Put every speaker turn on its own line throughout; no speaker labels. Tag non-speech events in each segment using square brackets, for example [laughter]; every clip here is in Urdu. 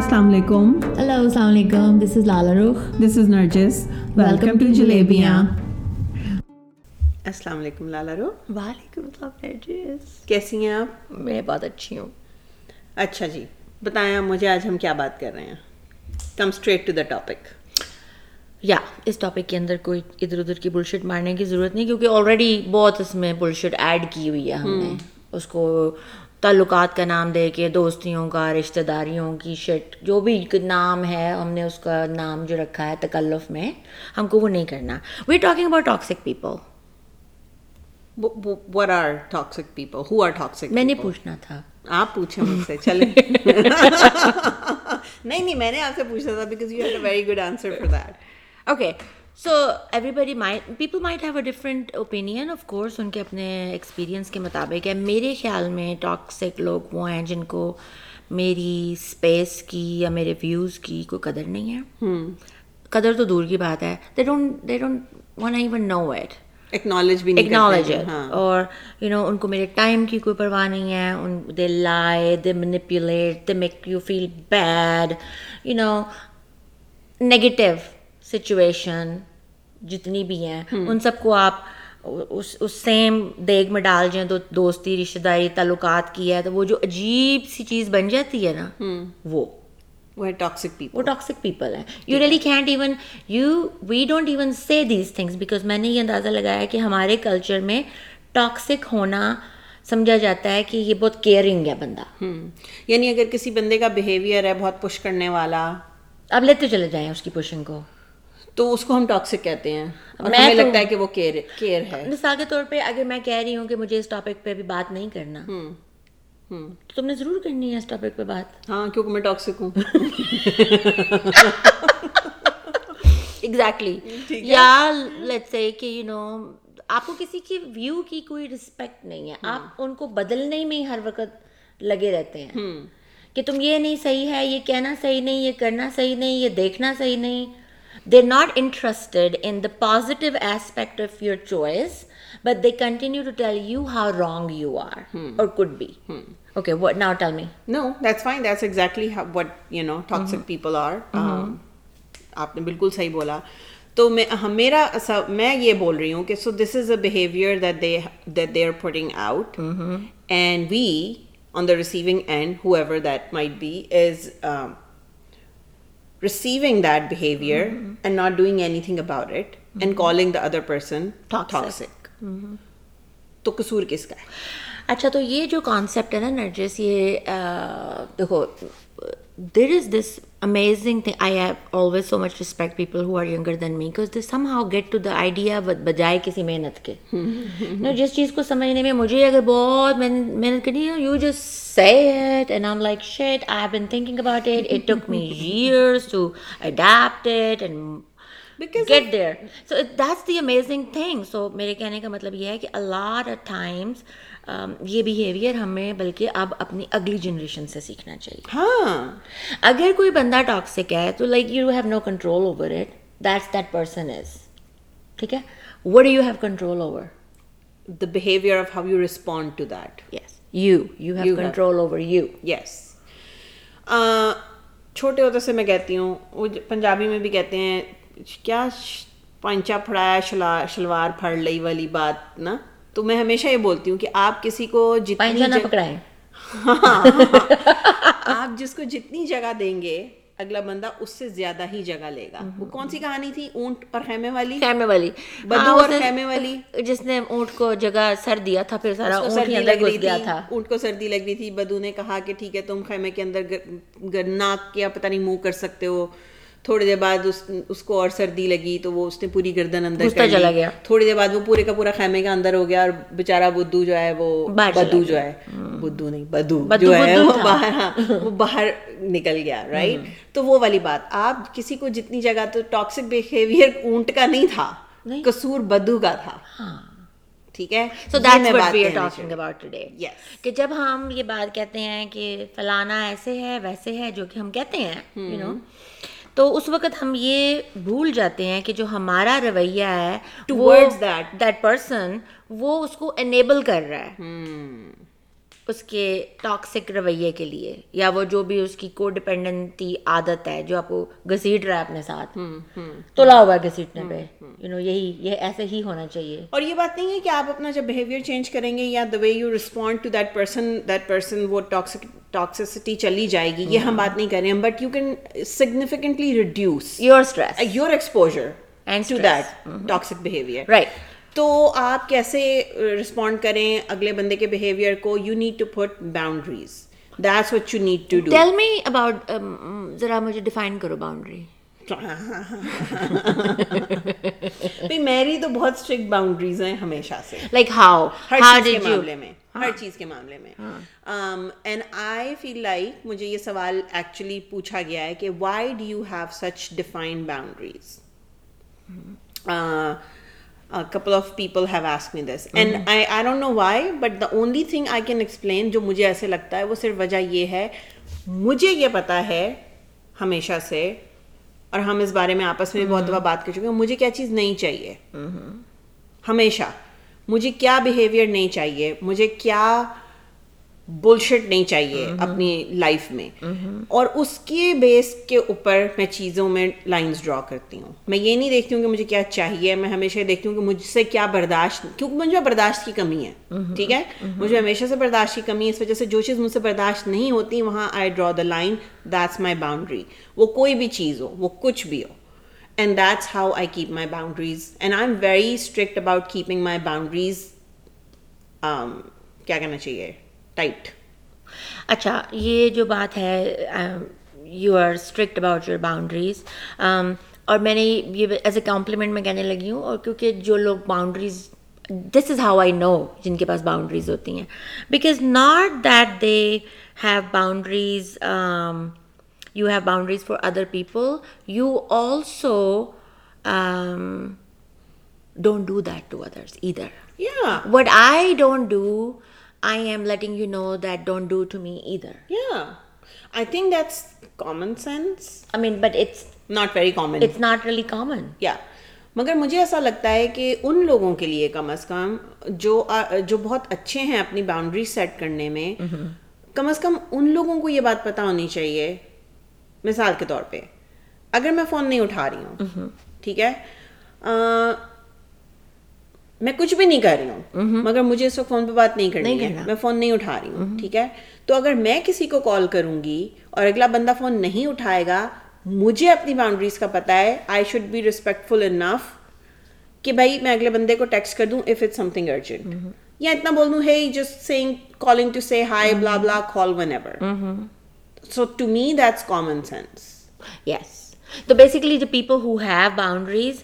السلام علیکم
ہیلو السلام علیکم this is Lala Rukh
this is Nargis welcome to Jalebiyan السلام علیکم لالا رو
وعلیکم السلام نرجس
کیسی ہیں آپ
میں بہت اچھی ہوں
اچھا جی بتائیں آپ مجھے آج ہم کیا بات کر رہے ہیں come straight to the topic
یا اس ٹاپک کے اندر کوئی ادھر ادھر کی بلشٹ مارنے کی ضرورت نہیں کیونکہ آلریڈی بہت اس میں بلشٹ ایڈ کی ہوئی ہے ہم نے اس کو تعلقات کا نام دے کے دوستیوں کا رشتہ داریوں کی شٹ جو بھی نام ہے ہم نے اس کا نام جو رکھا ہے تکلف میں ہم کو وہ نہیں کرنا۔ We talking about toxic people
what are toxic people who are toxic
میں نے پوچھنا تھا۔
آپ پوچھیں مجھ سے چلیں۔ [laughs] نہیں نہیں میں نے آپ سے پوچھا تھا because you had a very good answer for that
okay so everybody might people might have a different opinion of course ان کے اپنے ایکسپیرینس کے مطابق ہے میرے خیال میں ٹاکسک لوگ وہ ہیں جن کو میری اسپیس کی یا میرے ویوز کی کوئی قدر نہیں ہے قدر تو دور کی بات ہے they don't they don't want I want know at
acknowledge بھی نہیں
اکنالج اور یو نو ان کو میرے ٹائم کی کوئی پرواہ نہیں ہے ان they lie they manipulate they make you feel bad you know negative situation جتنی بھی ہیں ان سب کو آپ اس اس سیم دیگ میں ڈال جائیں تو دوستی رشتہ داری تعلقات کی ہے تو وہ جو عجیب سی چیز بن جاتی ہے نا وہ۔
وہ ٹاکسک پیپل
وہ ٹاکسک پیپل ہیں۔ You really can't even you we don't even say these things because میں نے یہ اندازہ لگایا کہ ہمارے کلچر میں ٹاکسک ہونا سمجھا جاتا ہے کہ یہ بہت کیئرنگ ہے بندہ۔
یعنی اگر کسی بندے کا بیہیویئر ہے بہت پش کرنے والا۔
اب لیتے چلے جائیں اس کی پوشنگ کو۔
تو اس کو ہم ٹاکسک کہتے ہیں ہمیں لگتا ہے کہ وہ کیئر کیئر ہے۔
مثال کے طور پہ اگر میں کہہ رہی ہوں کہ مجھے اس ٹاپک پہ بھی بات نہیں کرنا تو تم نے ضرور کرنی ہے اس ٹاپک پہ بات۔
ہاں کیونکہ میں ٹاکسک ہوں۔ [laughs]
ایگزیکٹلی یا لیٹ سے کہ یو نو آپ کو کسی کی ویو کی کوئی رسپیکٹ نہیں ہے۔ آپ ان کو بدلنے میں ہر وقت لگے رہتے ہیں۔ کہ تم یہ نہیں صحیح ہے یہ کہنا صحیح نہیں یہ کرنا صحیح نہیں یہ دیکھنا صحیح نہیں۔ They not interested in the positive aspect of your choice but they continue to tell you how wrong you are اور could be okay now tell me
no that's fine that's exactly what you know toxic people are آپ نے بالکل صحیح بولا تو میں میرا میں یہ بول رہی ہوں کہ so this is a behaviour that they that they are putting out and we on the receiving and however that might be is receiving that behavior and not doing anything about it and calling the other person toxic تو قصور کس کا ہے
اچھا تو یہ جو کانسیپٹ ہے نا نرجس یہ دیکھو there is this amazing thing I have always so much respect people who are younger than me because they somehow get to the idea بجائے کسی محنت کے جس چیز کو سمجھنے میں مجھے اگر بہت محنت کرنی ہے you it and I'm like shit I have been thinking about it. It took me [laughs] years to adapt it and get there. So it, that's the amazing thing. So میرے کہنے کا مطلب یہ ہے کہ a lot of times یہ بیہیویئر ہمیں بلکہ اب اپنی اگلی جنریشن سے سیکھنا چاہیے۔
ہاں۔
اگر کوئی بندہ ٹاکسک ہے تو like you have no control over it that's that person is ٹھیک ہے؟ What you have control over
the behaviour of how you respond to that
yes you you have control over you
yes چھوٹے ہوتے سے میں کہتی ہوں وہ پنجابی میں بھی کہتے ہیں کیا پنچا پھڑایا شلوار پھڑ لئی والی بات نا؟ تو میں ہمیشہ یہ بولتی ہوں کہ آپ کسی کو جتنی
پکڑائیں۔
آپ جس کو جتنی جگہ دیں گے اگلا بندہ اس سے زیادہ ہی جگہ لے گا۔ وہ کون سی کہانی تھی؟ اونٹ اور خیمے والی؟
خیمے والی۔
بدو اور خیمے والی۔
جس نے اونٹ کو جگہ سر دیا تھا پھر سارا اونٹ اندر گھس گیا تھا۔
اونٹ کو سردی لگ رہی تھی۔ بدو نے کہا کہ ٹھیک ہے تم خیمے کے اندر ناک کیا پتہ نہیں منہ کر سکتے ہو۔ تھوڑی دیر بعد اس کو اور سردی لگی تو وہ اس نے پوری گردن اندر
چلا گیا۔
تھوڑی دیر بعد وہ پورے کا پورا خیمے کے اندر ہو گیا اور بےچارا بدو جو ہے وہ بدو جو ہے بدو نہیں بدو جو ہے وہ باہر وہ باہر نکل گیا رائٹ تو وہ والی بات آپ کسی کو جتنی جگہ تو ٹاکسک بہیویئر اونٹ کا نہیں تھا قصور بدو کا تھا۔ ٹھیک ہے؟
So that's what we are talking about today کہ جب ہم یہ بات کہتے ہیں کہ فلانا ایسے ہے ویسے ہے جو کہ ہم کہتے ہیں یو نو تو اس وقت ہم یہ بھول جاتے ہیں کہ جو ہمارا رویہ ہے دیٹ پرسن وہ اس کو انیبل کر رہا ہے۔ اس کے ٹاکسک رویے کے لیے یا وہ جو بھی اس کی کو ڈپینڈنٹی عادت ہے جو آپ کو گھسیٹ رہا ہے اپنے ساتھ۔ تلا ہوا ہے گھسیٹنے پہ۔ یو نو یہی یہ ایسے ہی ہونا چاہیے۔
اور یہ بات نہیں ہے کہ آپ اپنا جب بہیویئر چینج کریں گے یا the way you respond to that person that person وہ ٹاکسک ٹاکسٹی چلی جائے گی یہ ہم بات نہیں کر رہے ہیں but you can significantly reduce
your stress
your exposure to that toxic behaviour
right
تو آپ کیسے رسپونڈ کریں اگلے بندے کے بہیویئر کو؟ You need to put boundaries that's what you need to do
tell me about ذرا مجھے ڈیفائن کرو باؤنڈری
میری تو بہت اسٹرکٹ باؤنڈریز ہیں ہمیشہ سے۔
لائک ہاؤ
ہر چیز کے معاملے میں ہر چیز کے معاملے میں۔ اینڈ آئی فیل لائک مجھے یہ سوال ایکچولی پوچھا گیا ہے کہ why do you have such defined boundaries couple of people have ask me this and I I don't know why but the only thing I can explain جو مجھے ایسے لگتا ہے وہ صرف وجہ یہ ہے مجھے یہ پتا ہے ہمیشہ سے اور ہم اس بارے میں آپس میں بہت دفعہ بات کر چکے ہیں مجھے کیا چیز نہیں چاہیے ہمیشہ مجھے کیا بیہیویئر نہیں چاہیے مجھے کیا بلشٹ نہیں چاہیے اپنی لائف میں۔ اور اس کے بیس کے اوپر میں چیزوں میں لائنز ڈرا کرتی ہوں۔ میں یہ نہیں دیکھتی ہوں کہ مجھے کیا چاہیے میں ہمیشہ دیکھتی ہوں کہ مجھ سے کیا برداشت کیونکہ مجھے برداشت کی کمی ہے ٹھیک ہے؟ مجھے ہمیشہ سے برداشت کی کمی ہے اس وجہ سے جو چیز مجھ سے برداشت نہیں ہوتی وہاں I draw the line that's my boundary وہ کوئی بھی چیز ہو وہ کچھ بھی ہو۔ And that's how I keep my boundaries and I am very strict about keeping my boundaries کیا کہنا چاہیے؟ ٹائٹ
اچھا یہ جو بات ہے you are strict about your boundaries اور میں نے یہ ایز اے کمپلیمنٹ میں کہنے لگی ہوں اور کیونکہ جو لوگ boundaries this is how I know جن کے پاس باؤنڈریز ہوتی ہیں. Because not that they have boundaries you have boundaries for other people you also don't do that to others ادھر what I don't do I am letting you know that don't do to me ادھر
I think that's common sense
I mean but it's
not very common
it's not really common
یا مگر مجھے ایسا لگتا ہے کہ ان لوگوں کے لیے کم از کم جو جو بہت اچھے ہیں اپنی باؤنڈری سیٹ کرنے میں کم از کم ان لوگوں کو یہ بات پتہ ہونی چاہیے مثال کے طور پہ اگر میں فون نہیں اٹھا رہی ہوں ٹھیک ہے؟ میں کچھ بھی نہیں کر رہی ہوں مگر مجھے اس وقت فون پہ بات نہیں کرنی ہے۔ میں فون نہیں اٹھا رہی ہوں ٹھیک ہے؟ تو اگر میں کسی کو کال کروں گی اور اگلا بندہ فون نہیں اٹھائے گا مجھے اپنی باؤنڈریز کا پتا ہے۔ I should be respectful enough کہ بھائی میں اگلے بندے کو ٹیکسٹ کر دوں if it something urgent یا اتنا بول دوں ہے just saying calling to say hi blah blah call whenever so to me that's common sense
yes تو basically the people who have boundaries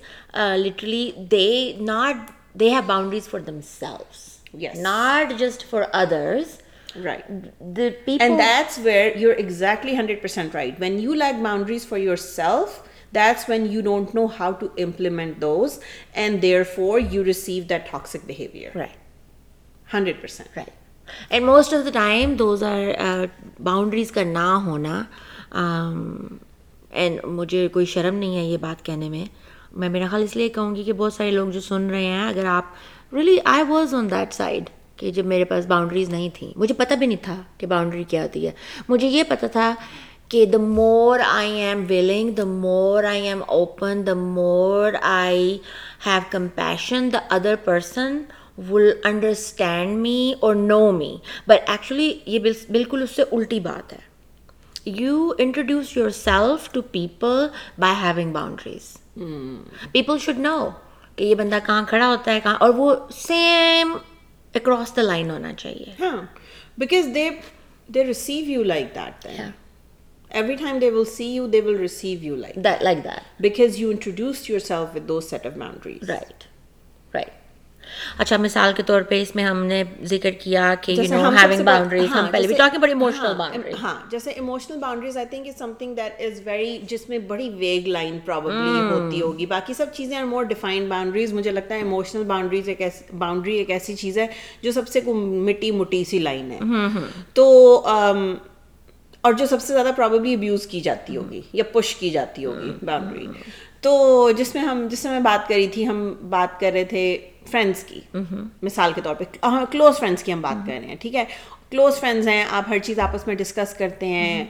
literally they not they have boundaries for themselves
yes
not just for others
right
the people
and that's where you're exactly 100% right when you lack boundaries for yourself that's when you don't know how to implement those and therefore you receive that toxic behavior
right
100%
right and most of the time those are uh, boundaries کا نہ ہونا اینڈ مجھے کوئی شرم نہیں ہے یہ بات کہنے میں میں میرا خیال اس لیے کہوں گی کہ بہت سارے لوگ جو سن رہے ہیں، اگر آپ really I was on that side کہ جب میرے پاس باؤنڈریز نہیں تھیں۔ مجھے پتہ بھی نہیں تھا کہ باؤنڈری کیا ہوتی ہے۔ مجھے یہ پتہ تھا کہ the more I am willing the more I am open the more I have compassion the other person will understand me اور نو می بٹ ایکچولی یہ بالکل اس سے الٹی بات ہے۔ You introduce yourself to people by having boundaries people should know کہ یہ بندہ کہاں کھڑا ہوتا ہے کہاں اور وہ سیم اکراس دا لائن ہونا چاہیے۔
ہاں because they they receive you like that every time they will see you they will receive you like
like that
because you introduce yourself with those set of boundaries
right اچھا مثال کے طور پہ اس میں ہم نے ذکر کیا کہ یو نو ہیونگ باؤنڈریز ہم پہلے بھی ٹاکنگ بڑی ایموشنل باؤنڈریز
ہاں جیسے emotional boundaries I think is something that is very جس میں بڑی ویگ لائن پرابیبلی ہوتی ہوگی۔ باقی سب چیزیں آر مور ڈیفائنڈ باؤنڈریز مجھے لگتا ہے ایموشنل باؤنڈریز ایک باؤنڈری ایک ایسی چیز ہے جو سب سے مٹی مٹی سی لائن ہے۔ تو اور جو سب سے زیادہ پرابیبلی ابیوز کی جاتی ہوگی یا پش کی جاتی ہوگی باؤنڈری تو جس میں ہم جس سے میں بات کری تھی ہم بات کر رہے تھے فرینڈس کی۔ مثال کے طور پہ کلوز فرینڈس کی ہم بات کر رہے ہیں ٹھیک ہے؟ کلوز فرینڈس ہیں آپ ہر چیز آپس میں ڈسکس کرتے ہیں۔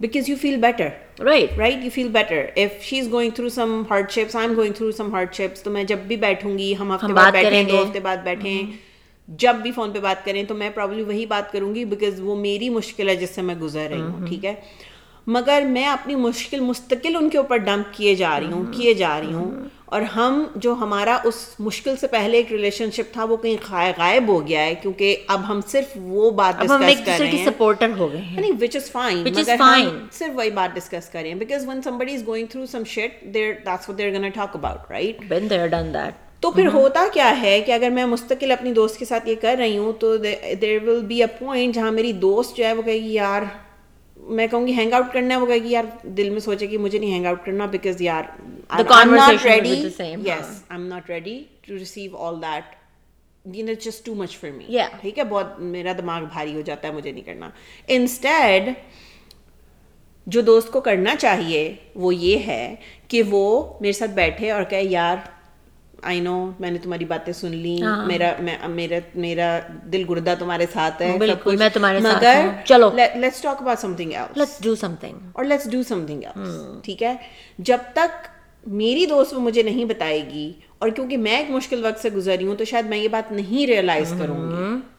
Because you feel better
right
right you feel better if she is going through some hardships I am going through some hardships تو میں جب بھی بیٹھوں گی ہم ہفتے بعد بیٹھیں دو ہفتے بعد بیٹھیں۔ جب بھی فون پہ بات کریں تو میں پرابلی وہی بات کروں گی بیکاز وہ میری مشکل ہے جس سے میں گزر رہی ہوں ٹھیک ہے؟ مگر میں اپنی مشکل مستقل ان کے اوپر ڈمپ کیے جا رہی ہوں کیے جا رہی ہوں۔ اور ہم جو ہمارا اس مشکل سے پہلے ایک ریلیشن شپ تھا وہ کہیں غائب ہو گیا ہے۔ کیونکہ اب ہم صرف وہ بات ڈسکس کر رہے ہیں۔
سپورٹر ہو گئے ہیں۔
وچ از فائن مگر ہم صرف وہی بات ڈسکس کر رہے ہیں۔ Because when somebody is going through some shit there that's what they're going to talk about right?
When they're done that.
تو پھر ہوتا کیا ہے کہ اگر میں مستقل اپنی دوست کے ساتھ یہ کر رہی ہوں تو دیر ول بی اے پوائنٹ جہاں میری دوست جو ہے وہ کہے گی یار میں کہوں گی ہینگ آؤٹ کرنا ہے وہ کہے گی یار دل میں سوچے کہ مجھے نہیں ہینگ آؤٹ کرنا بیکاز یار ready yes I am not ready to receive all that just too much for me ٹھیک ہے؟ بہت میرا دماغ بھاری ہو جاتا ہے مجھے نہیں کرنا۔ انسٹیڈ جو دوست کو کرنا چاہیے وہ یہ ہے کہ وہ میرے ساتھ بیٹھے اور کہے یار آئی نو میں نے تمہاری باتیں سن لی میرا میرا میرا دل گردہ تمہارے ساتھ ہے
بالکل میں تمہارے
مگر چلو۔ Let's talk about something
let's do something
اور لیٹس ڈو سم تھنگ ٹھیک ہے؟ جب تک میری دوست وہ مجھے نہیں بتائے گی اور کیونکہ میں ایک مشکل وقت سے گزر رہی ہوں تو شاید میں یہ بات نہیں ریئلائز کروں گی۔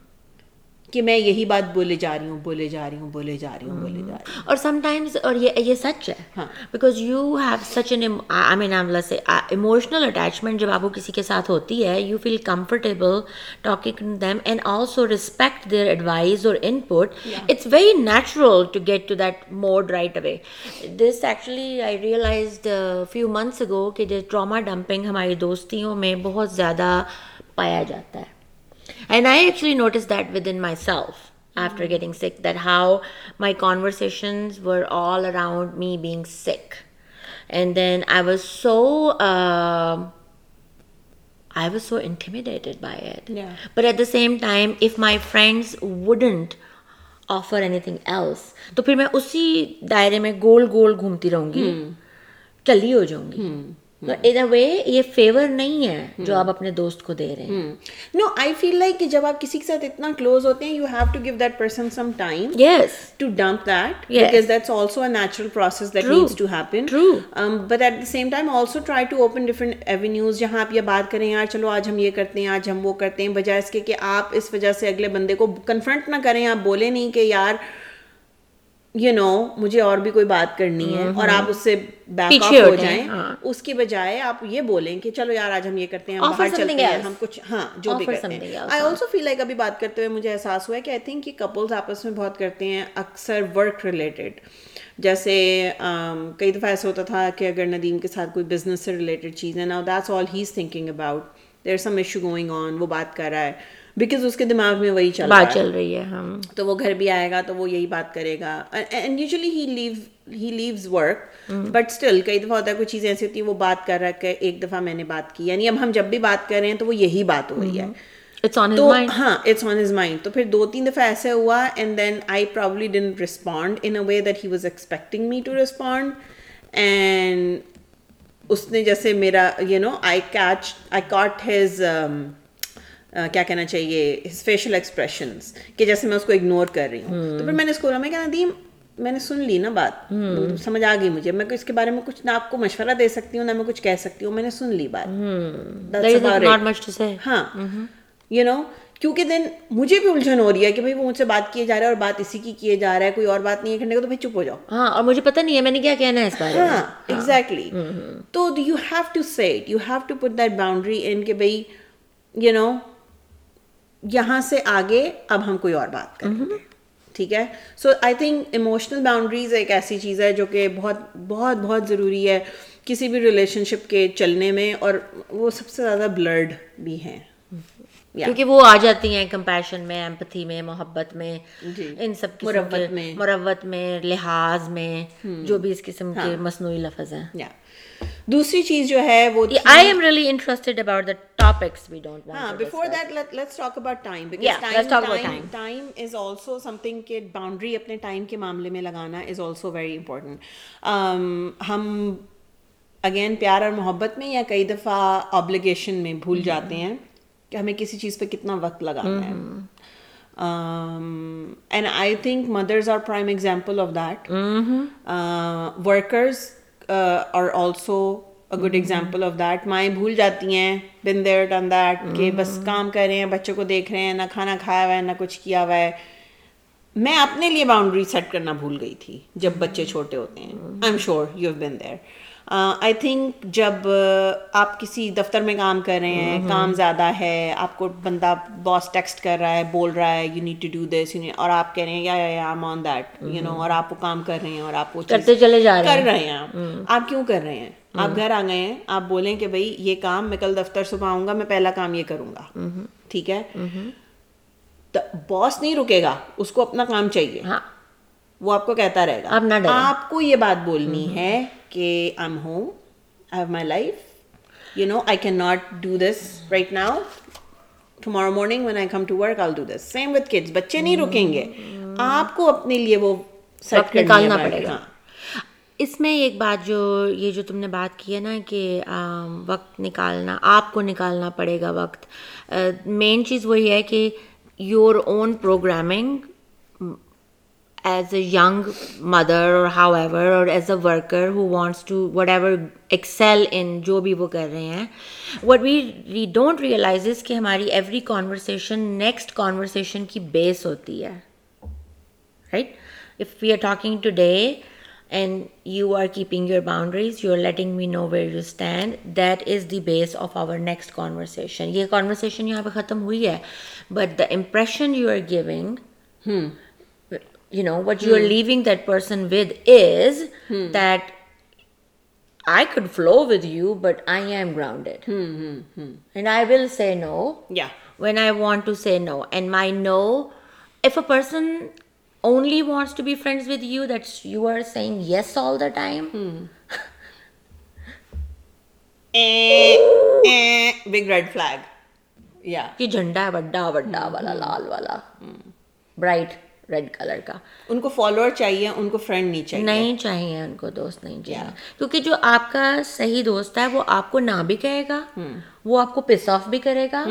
کہ میں یہی بات بولے جا رہی ہوں بولے جا رہی ہوں بولے جا رہی ہوں بولے جا رہی ہوں۔
اور سم ٹائمز اور یہ یہ سچ ہے۔ Because you have such an I mean say emotional attachment جب آپ کو کسی کے ساتھ ہوتی ہے you feel comfortable talking them and also respect their advice اور input it's very natural to get to that mode right away this actually I realised few months ago کہ جو ٹراما ڈمپنگ ہماری دوستیوں میں بہت زیادہ پایا جاتا ہے۔ And I actually noticed that within myself after mm-hmm. getting sick, that how my conversations were all around me being sick. And then I was so uh, intimidated by it. Yeah. But at the same time, if my friends wouldn't offer anything else, تو پھر میں اسی دائرے میں گول گول گھومتی رہوں گی چلی ہو جاؤں گی ان اے وے یہ فیور نہیں ہے جو آپ اپنے دوست کو دے رہے ہیں
نو آئی فیل لائک کہ جب آپ کسی کے ساتھ اتنا کلوز ہوتے ہیں you have to give that person some time
yes
to dump that because that's also a natural process that needs to happen but at the same time also try to open different avenues جہاں آپ یہ بات کریں یار چلو آج ہم یہ کرتے ہیں آج ہم وہ کرتے ہیں بجائے اس کے کہ آپ اس وجہ سے اگلے بندے کو کنفرنٹ نہ کریں آپ بولے نہیں کہ یار یو نو مجھے اور بھی کوئی بات کرنی ہے اور آپ اس سے بیک آف ہو جائیں۔ اس کی بجائے آپ یہ بولیں کہ چلو یار آج ہم یہ کرتے ہیں ہم باہر چلتے ہیں ہم کچھ ہاں جو بھی کرتے ہیں۔ آئی آلسو فیل لائک ابھی بات کرتے ہوئے مجھے احساس ہوا ہے کہ آئی تھنک کہ کپلز آپس میں بہت کرتے ہیں اکثر ورک ریلیٹڈ جیسے کئی دفعہ ایسا ہوتا تھا کہ اگر ندیم کے ساتھ کوئی بزنس سے ریلیٹڈ چیز ہے نا that's all he is thinking about there some issue going on وہ بات کر رہا ہے۔ بیکاز اس کے دماغ میں وہی چل
بات چل رہی ہے ہم۔
تو وہ گھر بھی آئے گا تو وہ یہی بات کرے گا۔ And usually he leave he leaves work but still کئی دفعہ ہوتا ہے کوئی چیزیں ایسی ہوتی ہیں وہ بات کر رہا ہے ایک دفعہ میں نے بات کی۔ یعنی اب ہم جب بھی بات کر رہے ہیں تو وہ یہی بات ہو رہی ہے۔ تو ہاں اٹس آن ہز مائنڈ تو پھر دو تین دفعہ ایسے ہوا and then I probably don't respond in a way that he was expecting me to respond and اس نے جیسے میرا you know I catch I caught his کیا کہنا چاہیے فیشیل ایکسپریشنس کہ جیسے میں اس کو اگنور کر رہی ہوں۔ تو پھر میں نے اس کو میں کہنا دیم میں نے سن لی نا بات۔ سمجھ آ گئی مجھے۔ میں اس کے بارے میں کچھ نہ آپ کو مشورہ دے سکتی ہوں نہ میں کچھ کہہ سکتی ہوں میں نے سن لی بات۔ ہاں۔ یو نو کیونکہ دین مجھے بھی الجھن ہو رہی ہے کہ بھائی وہ مجھ سے بات کیے جا رہا ہے اور بات اسی کی کیے جا رہا ہے کوئی اور بات نہیں ہے کرنے کو تو بھائی چپ ہو جاؤ۔
ہاں اور مجھے پتہ نہیں ہے میں نے کیا کہنا ہے اس بارے
میں۔ ہاں ایگزیکٹلی تو you have to set you have to put that boundary in کہ بھائی یو نو یہاں سے آگے اب ہم کوئی اور بات کریں گے۔ ٹھیک ہے؟ So I think emotional boundaries ایک ایسی چیز ہے جو کہ بہت بہت بہت ضروری ہے کسی بھی ریلیشن شپ کے چلنے میں اور وہ سب سے زیادہ بلرڈ بھی ہیں۔
کیونکہ وہ آ جاتی ہیں کمپیشن میں ایمپتھی میں محبت میں جی۔ ان سب
مروت میں۔
مروت میں لحاظ میں جو بھی اس قسم کے ہاں۔ مصنوعی لفظ ہیں۔
دوسری چیز جو ہے وہ
I am really interested about the topics we don't
ہاں before that let's talk about time because time is also something کہ باؤنڈری اپنے ٹائم کے معاملے میں لگانا از آلسو ویری امپورٹنٹ ہم اگین پیار اور محبت میں یا کئی دفعہ آبلیگیشن میں بھول جاتے ہیں کہ ہمیں کسی چیز پہ کتنا وقت لگانا ہے. And I think mothers are prime example of that workers are also good example of that مائیں بھول جاتی ہیں بن دیر ڈن دیٹ کہ بس کام کر رہے ہیں بچوں کو دیکھ رہے ہیں نہ کھانا کھایا ہوا ہے نہ کچھ کیا ہوا ہے میں اپنے لیے باؤنڈری سیٹ کرنا بھول گئی تھی جب بچے چھوٹے ہوتے ہیں I am sure you have been there I think جب آپ کسی دفتر میں کام کر رہے ہیں کام زیادہ ہے آپ کو بندہ باس ٹیکسٹ کر رہا ہے بول رہا ہے you need to do this اور آپ کہہ رہے ہیں یا آم آن دیٹ یو نو اور آپ وہ کام کر رہے ہیں اور آپ وہ
کرتے چلے جا رہے
کر رہے ہیں آپ۔ کیوں کر رہے ہیں؟ آپ گھر آ گئے ہیں آپ بولیں کہ بھائی یہ کام میں کل دفتر صبح آؤں گا میں پہلا کام یہ کروں گا۔ ٹھیک ہے؟ باس نہیں رکے گا اس کو اپنا کام چاہیے۔ وہ آپ کو کہتا رہے گا آپ کو یہ بات بولنی ہے کہ I am home I have my life you know I can not do this right now tomorrow morning when I come to work I'll do this same with kids بچے نہیں رکیں گے۔ آپ کو اپنے لیے وہ
سیٹ نکالنا پڑے گا۔ اس میں ایک بات جو یہ جو تم نے بات کی ہے نا کہ وقت نکالنا آپ کو نکالنا پڑے گا وقت۔ مین چیز وہی ہے کہ your own programming as a young mother اور ہاؤ ایور اور as a worker who wants to whatever excel in جو بھی وہ کر رہے ہیں what we we don't realise کہ ہماری ایوری کانورسیشن نیکسٹ کانورسیشن کی بیس ہوتی ہے right if we are talking today and you are keeping your boundaries you are letting me know where you stand that is the base of our next conversation یہ کانورسیشن یہاں پہ ختم ہوئی ہے but the impression you are giving you know what you are leaving that person with is that I could flow with you but I am grounded and I will
say
no یا when I want to say no and my no if a person only wants to be friends with you that's you are saying yes all
the time big red flag یا
یہ جھنڈا ہے بڈا بڈا والا لال والا برائٹ ریڈ کلر کا۔
ان کو فالوور چاہیے ان کو فرینڈ نہیں چاہیے۔
نہیں چاہیے ان کو دوست نہیں چاہیے۔ کیونکہ جو آپ کا صحیح دوست ہے وہ آپ کو نہ بھی کہے گا وہ آپ کو پس آف بھی کرے گا۔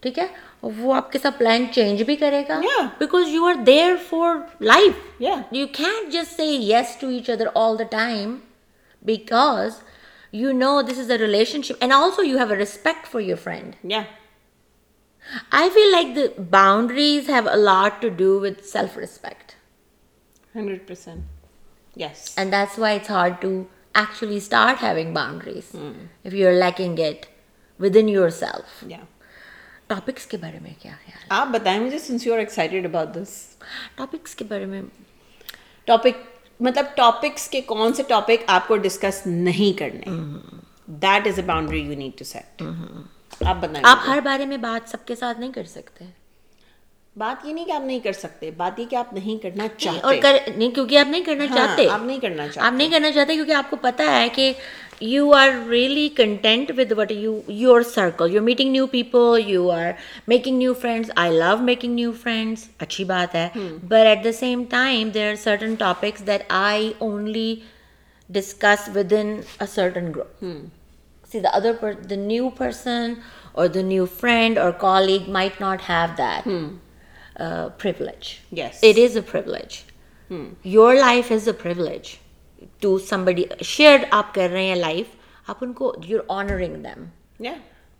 ٹھیک ہے؟ وہ آپ کے ساتھ پلان چینج بھی کرے گا۔ Because you are there for life you can just say yes to each other all the time because you know this is a relationship and also you have a respect for your friend I feel like the boundaries have a lot to do with self-respect.
100%. Yes.
And that's why it's hard to actually start having boundaries if you're lacking it within yourself.
Yeah.
Topics کے بارے میں کیا خیال
آپ بتائیں مجھے since you are excited about this
topics کے بارے میں
ٹاپک مطلب ٹاپکس کے کون سے ٹاپک آپ کو ڈسکس نہیں کرنے that is a boundary you need to set
آپ بتائیں آپ ہر بارے میں بات سب کے ساتھ نہیں کر سکتے۔
بات یہ نہیں کہ آپ نہیں کر سکتے بات یہ کہ آپ نہیں کرنا چاہتے۔
اور نہیں کیونکہ آپ نہیں کرنا ہاں، چاہتے۔
آپ نہیں کرنا چاہتے۔
آپ نہیں کرنا چاہتے کیونکہ آپ کو پتا ہے کہ you are really content with what you your circle you meeting new people you are making new friends I love making new friends اچھی بات ہے۔ But at the same time there are certain topics that I only discuss within certain group see the other per- the new person or the new friend or colleague might not have that hmm. uh, privilege.
Yes.
It is a privilege. Hmm. your life is a privilege. To somebody shared آپ کر رہے ہیں لائف آپ ان کو you're honouring them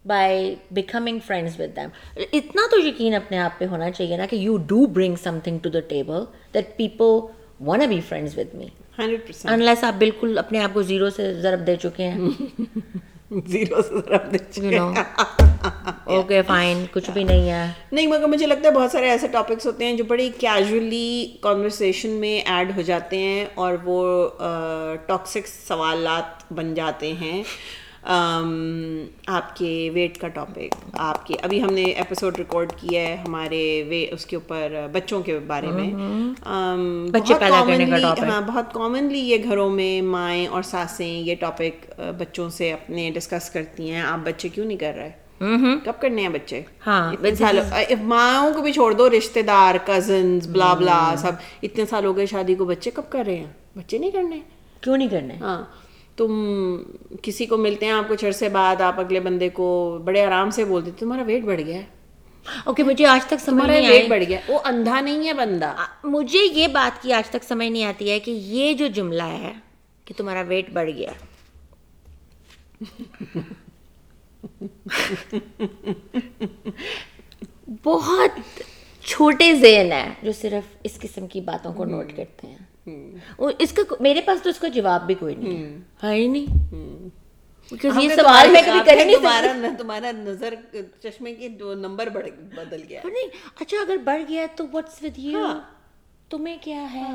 by becoming friends with them اتنا تو یقین اپنے آپ پہ ہونا چاہیے نا کہ you do bring something to the table that people want be friends with me unless آپ بالکل اپنے آپ کو زیرو سے ضرب دے چکے ہیں
زیرو سے
اوکے فائن کچھ بھی نہیں ہے
نہیں مگر مجھے لگتا ہے بہت سارے ایسے ٹاپکس ہوتے ہیں جو بڑی کیجولی کانورسیشن میں ایڈ ہو جاتے ہیں اور وہ ٹاکسک سوالات بن جاتے ہیں آپ کے ویٹ کا ٹاپک آپ کے ابھی ہم نے ایپیسوڈ ریکارڈ کیا ہے ہمارے اس کے اوپر بچوں کے بارے میں۔ ہاں بہت کامنلی یہ گھروں میں مائیں اور ساسیں یہ ٹاپک بچوں سے اپنے ڈسکس کرتی ہیں۔ آپ بچے کیوں نہیں کر رہے؟ کب کرنے ہیں بچے؟
ہاں
ماؤں کو بھی چھوڑ دو رشتے دار کزنس بلا بلا سب۔ اتنے سال ہو گئے شادی کو بچے کب کر رہے ہیں؟ بچے نہیں کرنے۔
کیوں نہیں کرنے؟
ہاں۔ تم کسی کو ملتے ہیں آپ کچھ عرصے بعد آپ اگلے بندے کو بڑے آرام سے بولتے تمہارا ویٹ بڑھ گیا ہے۔
اوکے مجھے آج تک سمجھ نہیں
ویٹ بڑھ گیا وہ اندھا نہیں ہے بندہ۔
مجھے یہ بات کی آج تک سمجھ نہیں آتی ہے کہ یہ جو جملہ ہے کہ تمہارا ویٹ بڑھ گیا۔ [laughs] بہت چھوٹے ذہن ہے جو صرف اس قسم کی باتوں کو نوٹ کرتے ہیں۔ وہ اس کا میرے پاس تو اس کا جواب بھی کوئی نہیں ہے۔ ہی نہیں۔ یہ سوال میں کبھی کر نہیں
تمہارا تمہارا نظر چشمے کی دو نمبر بڑھ بدل گیا۔
نہیں اچھا اگر بڑھ گیا تو واٹس ود یو۔ تمہیں کیا ہے؟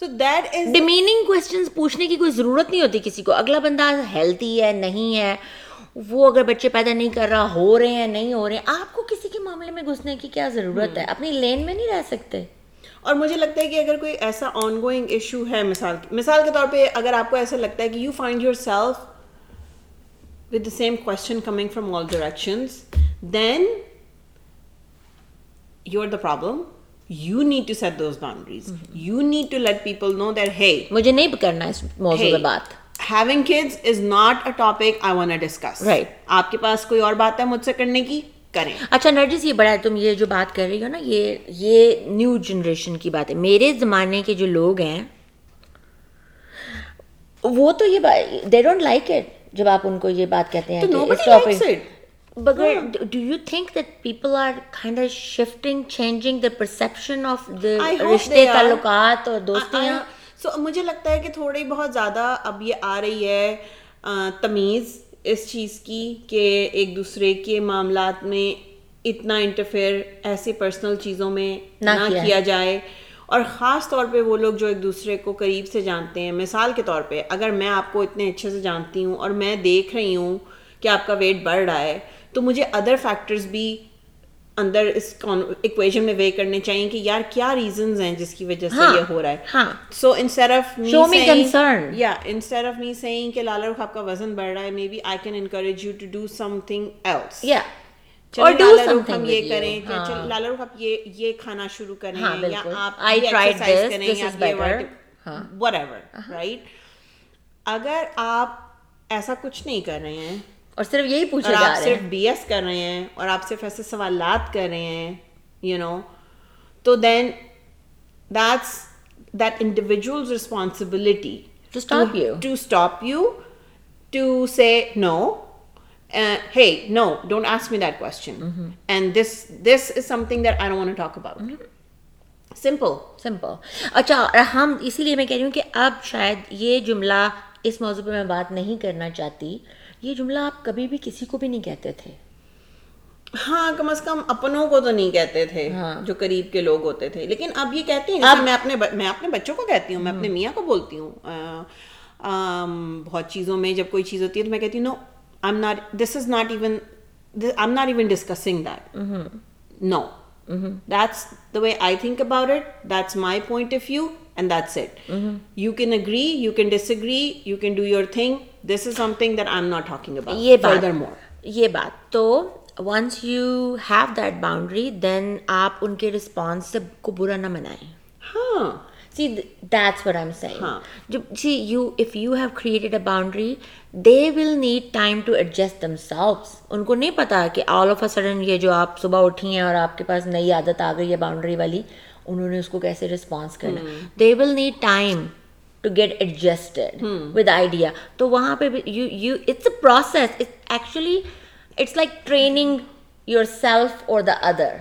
So that is
demeaning questions پوچھنے کی کوئی ضرورت نہیں ہوتی کسی کو۔ اگلا بندہ ہیلتھی ہے نہیں ہے وہ اگر بچے پیدا نہیں کر رہا ہو رہے ہیں نہیں ہو رہے ہیں آپ کو کسی کے معاملے میں گھسنے کی کیا ضرورت ہے؟ اپنی لین میں نہیں رہ سکتے۔
اور مجھے لگتا ہے کہ اگر کوئی ایسا آن گوئنگ ایشو ہے مثال مثال کے طور پہ اگر آپ کو ایسا لگتا ہے کہ you find yourself with the same question coming from all directions then you are the problem you need to set those boundaries you need to let people know that ہے
مجھے نہیں کرنا اس موضوع پہ بات۔
Having kids is not a topic I want discuss
Right.
آپ کے پاس کوئی اور بات ہے مجھ سے کرنے کی؟ کریں۔
اچھا نرجس یہ بڑا ہے تم یہ جو بات کر رہی ہو نا یہ یہ نیو جنریشن کی بات ہے۔ میرے زمانے کے جو لوگ ہیں وہ تو یہ دے ڈونٹ لائک اٹ جب آپ ان کو یہ بات کہتے ہیں. بگر do you think that people are kind of shifting changing the perception of the رشتے. تعلقات اور دوستیاں؟
سو مجھے لگتا ہے کہ تھوڑی بہت زیادہ اب یہ آ رہی ہے تمیز۔ اس چیز کی کہ ایک دوسرے کے معاملات میں اتنا انٹرفیئر ایسی پرسنل چیزوں میں
نہ کیا۔
جائے۔ اور خاص طور پہ وہ لوگ جو ایک دوسرے کو قریب سے جانتے ہیں مثال کے طور پہ اگر میں آپ کو اتنے اچھے سے جانتی ہوں اور میں دیکھ رہی ہوں کہ آپ کا ویٹ بڑھ رہا ہے تو مجھے ادر فیکٹرز بھی اندر اس اکویژن میں وے کرنے چاہیے کہ یار کیا ریزنز ہیں جس کی وجہ سے
ہاں،
یہ ہو رہا ہے۔
ہاں۔
So instead of
Show me concern.
یا انسٹیڈ آف می سیئنگ کہ لالا رخ آپ کا وزن بڑھ رہا ہے maybe I can encourage you to do something else
یا
ہم یہ کریں کہ چل لالا رخ آپ یہ یہ کھانا شروع کریں
ہاں،
یا. آپ
this,
کریں یا. ہاں۔ وٹ ایور رائٹ اگر آپ ایسا کچھ نہیں کر رہے ہیں
اور صرف یہی پوچھے
اور
جا
آپ
رہے
صرف بی ایس کر رہے ہیں اور آپ صرف ایسے سوالات کر رہے ہیں یو نو تو then that's that individual's responsibility. To stop you to say no no don't ask me that question. And this this is something that i don't want to talk about. Simple.
Simple اچھا ہم اسی لیے میں کہہ رہی ہوں کہ اب شاید یہ جملہ اس موضوع پہ میں بات نہیں کرنا چاہتی۔ یہ جملہ آپ کبھی بھی کسی کو بھی نہیں کہتے تھے۔
ہاں کم از کم اپنوں کو تو نہیں کہتے تھے
ہاں۔
جو قریب کے لوگ ہوتے تھے۔ لیکن اب یہ کہتے ہیں میں اپنے میں اپنے بچوں کو کہتی ہوں میں اپنے میاں کو بولتی ہوں۔ بہت چیزوں میں جب کوئی چیز ہوتی ہے تو میں کہتی ہوں no I am not this is not even I am not even discussing that no that's the way I think about it that's my point of view and that's it you can agree you can disagree you can do your thing this is something that I am not talking about
یہ بات
فردر مور
یہ بات تو once you have that boundary then آپ ان کے رسپانس سے کو برا نہ منائیں
ہاں
see that's what I am saying
ہاں.
جب see you if you have created a boundary they will need time to adjust themselves ان کو نہیں پتا کہ آل آف اے سڈن یہ جو آپ صبح اٹھی ہیں اور آپ کے پاس نئی عادت آ گئی ہے باؤنڈری والی انہوں نے اس کو کیسے رسپانس کرنا they will need time to get adjusted with idea تو وہاں پہ it's a process actually it's like training yourself اور the other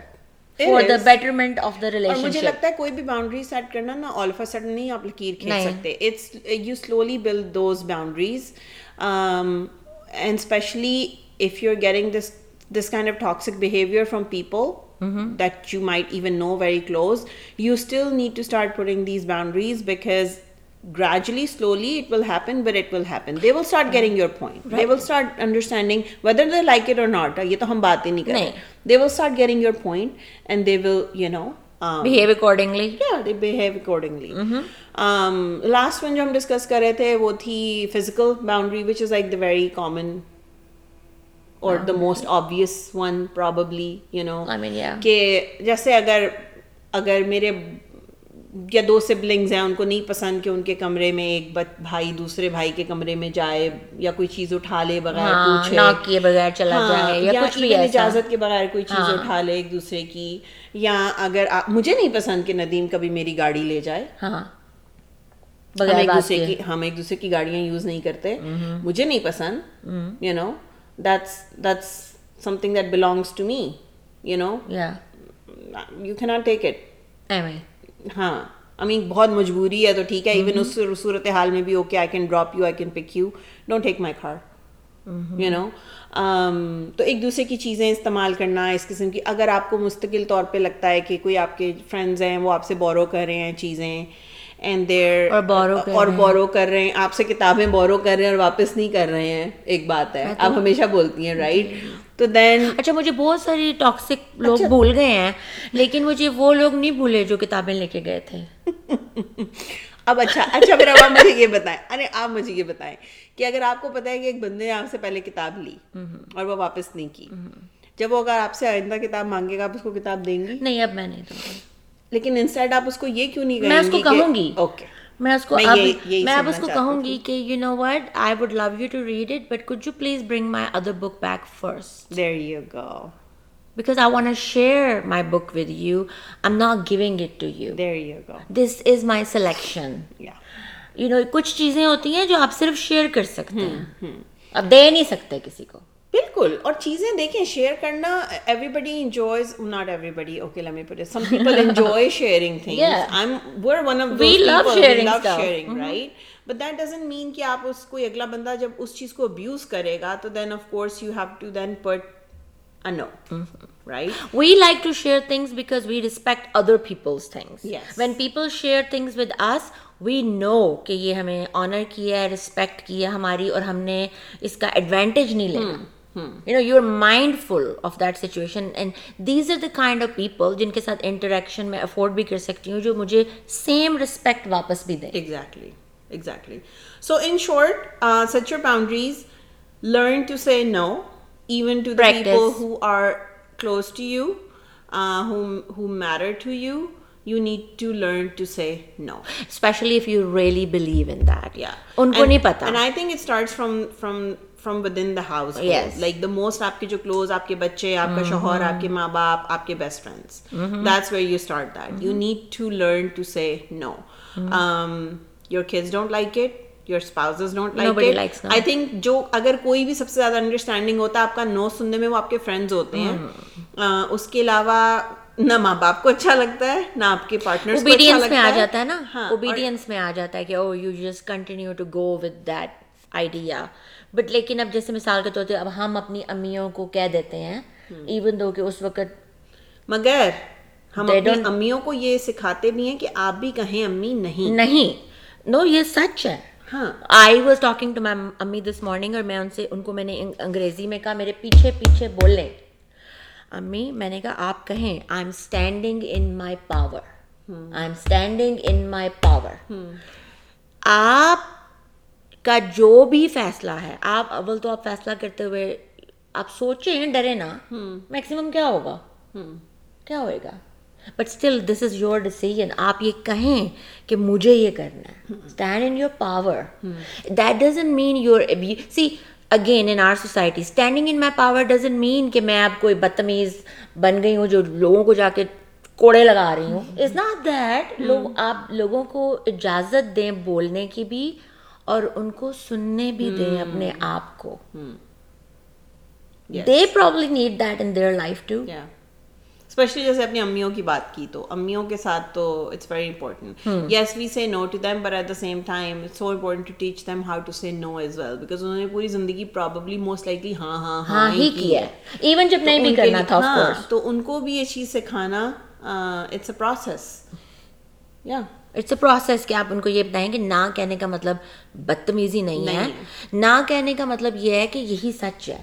for the. Betterment of the
our
relation
مجھے لگتا ہے کوئی بھی باؤنڈری سیٹ کرنا نا آل آف اے سڈن نہیں آپ لکیر کھینچ سکتے۔ It's you slowly build those boundaries and especially if you are getting this this kind of toxic behaviour from people that you might even know very close you still need to start putting these boundaries because gradually slowly it will happen but it will happen they will start getting your point they will start understanding whether they like it or not یہ تو ہم بات ہی نہیں کریں they will start getting your point and they will you know um,
behave accordingly
yeah they behave accordingly um, last one جو ہم ڈسکس کر رہے تھے وہ تھی physical boundary which is like the very common or the most obvious one probably you know.
I mean, yeah.
کہ جیسے اگر اگر میرے یا دو سبلنگز ہیں ان کو نہیں پسند کہ ان کے کمرے میں ایک بھائی دوسرے بھائی کے کمرے میں جائے یا کوئی چیز اٹھا لے بغیر
پوچھے۔ بغیر چلا جائے یا کچھ بھی
اجازت کے بغیر کوئی چیز اٹھا لے ایک دوسرے کی۔ یا اگر مجھے نہیں پسند کہ ندیم کبھی میری گاڑی لے جائے۔ ہاں۔ ایک دوسرے کی ہم ایک دوسرے کی گاڑیاں یوز نہیں کرتے۔ مجھے نہیں پسند you know that's that's something that belongs to me you know you can not take it ہاں مین بہت مجبوری ہے تو ٹھیک ہے ایون اس صورت حال میں بھی okay I can drop you I can pick you don't take my car you know تو ایک دوسرے کی چیزیں استعمال کرنا اس قسم کی اگر آپ کو مستقل طور پہ لگتا ہے کہ کوئی آپ کے فرینڈز ہیں وہ آپ سے بورو کر رہے ہیں چیزیں اینڈ دیر اور بورو کر رہے ہیں۔ آپ سے کتابیں بورو کر رہے ہیں اور واپس نہیں کر رہے ہیں۔ ایک بات ہے۔ آپ ہمیشہ بولتی ہیں رائٹ تو دین
اچھا مجھے بہت ساری ٹاکسک لوگ اچھا۔ بھول گئے ہیں لیکن مجھے وہ لوگ نہیں بھولے جو کتابیں لے کے گئے تھے۔ [laughs]
اب اچھا اچھا پھر اب آپ مجھے یہ بتائیں۔ ارے آپ مجھے یہ بتائیں کہ اگر آپ کو پتا ہے کہ ایک بندے نے آپ سے پہلے کتاب لی اور وہ واپس نہیں کی۔ جب وہ اگر آپ سے آئندہ کتاب مانگے گا آپ اس کو کتاب دیں گی؟
نہیں اب میں نہیں دوں گی۔
لیکن انسٹیڈ آپ اس کو یہ کیوں نہیں
میں اس کو کہوں گی اوکے میں اس کو میں اب اس کو کہوں گی کہ you know what I would love you to read it but could you please bring my other book back first
there you go
I want to share my book with you. I'm not giving it to you.
There you go.
This is my selection. Yeah. You know, کچھ چیزیں ہوتی ہیں جو آپ صرف شیئر کر سکتے ہیں اب دے نہیں سکتے کسی کو
بالکل اور چیزیں دیکھیں شیئر کرنا everybody enjoys not everybody okay let me put it some people enjoy sharing things I am we are one of
we love
sharing right but that doesn't mean کہ آپ اس کو اگلا بندہ جب اس چیز کو ابیوز کرے گا تو then of course you have to then put
like to share things because we respect other people's things.
Yes.
When people share things with us, we know کہ یہ ہمیں آنر کیا ہے رسپیکٹ کیا ہماری اور ہم نے اس کا ایڈوانٹیج نہیں لینا. You know you are mindful of that situation and these are the kind of people جن کے ساتھ انٹریکشن میں افورڈ بھی کر سکتی ہوں جو مجھے سیم رسپیکٹ واپس بھی دیں
exactly exactly so in short such your boundaries learn to say no even to people who are close to you who mirror to you you. Need to learn to say no.
Especially if you really believe in that. Yeah. Unko nahi pata.
and i think within the house yes. Like the most aapke jo close aapke bacche aapka shohar aapke maa baap aapke best friends. That's where you start that. You need to learn to say no. Um your kids don't like it. Your spouse don't like I think جو اگر کوئی بھی سب سے زیادہ انڈرسٹینڈنگ ہوتا ہے آپ کا نو سننے میں وہ آپ کے فرینڈز ہوتے ہیں اس کے علاوہ نہ ماں باپ کو اچھا لگتا ہے نہ آپ کے پارٹنر
اوبیڈینس میں آ جاتا ہے نا اوبیڈینس میں آ جاتا ہے کہ او you just continue to go that idea but لیکن اب جیسے مثال کے طور پہ اب ہم اپنی امیوں کو کہہ دیتے ہیں ایون دو کہ اس وقت
مگر ہم اپنی امیوں کو یہ سکھاتے بھی ہیں کہ آپ بھی کہیں امی نہیں۔
نہیں۔ نو یہ سچ ہے۔ I was talking to my امی دس مارننگ اور میں ان سے ان کو میں نے انگریزی میں کہا میرے پیچھے پیچھے بول لیں امی میں نے کہا آپ کہیں۔ I am standing in my power I am standing in my power آپ کا جو بھی فیصلہ ہے آپ اول تو آپ فیصلہ کرتے ہوئے آپ سوچیں ڈرے نا میکسیمم کیا ہوگا؟ کیا ہوئے گا؟ But still this is your decision آپ یہ کہیں کہ مجھے یہ کرنا ہے۔ Stand in your power that doesn't mean your see again in our society standing in my power doesn't mean کہ میں اب کوئی بدتمیز بن گئی ہوں جو لوگوں کو جا کے کوڑے لگا رہی ہوں۔ از ناٹ دیٹ لوگ آپ لوگوں کو اجازت دیں بولنے کی بھی۔ اور ان کو سننے بھی دیں اپنے آپ کو۔ They probably need that in their life to
especially جیسے اپنی امیوں کی بات کی تو امیوں کے ساتھ تو it's very important yes we say no to them but at the same time it's so important to teach them how to say no as well because انہوں نے پوری زندگی پرابلی موسٹ لائکلی ہاں ہاں ہاں
ہی کی ہے۔ ایون جب نہیں بھی کرنا تھا
تو ان کو بھی یہ چیز سکھانا اٹس اے پروسیس یا
اٹس اے پروسیس کہ آپ ان کو یہ بتائیں کہ نہ کہنے کا مطلب بدتمیزی نہیں ہے۔ نہ کہنے کا مطلب یہ ہے کہ یہی سچ ہے۔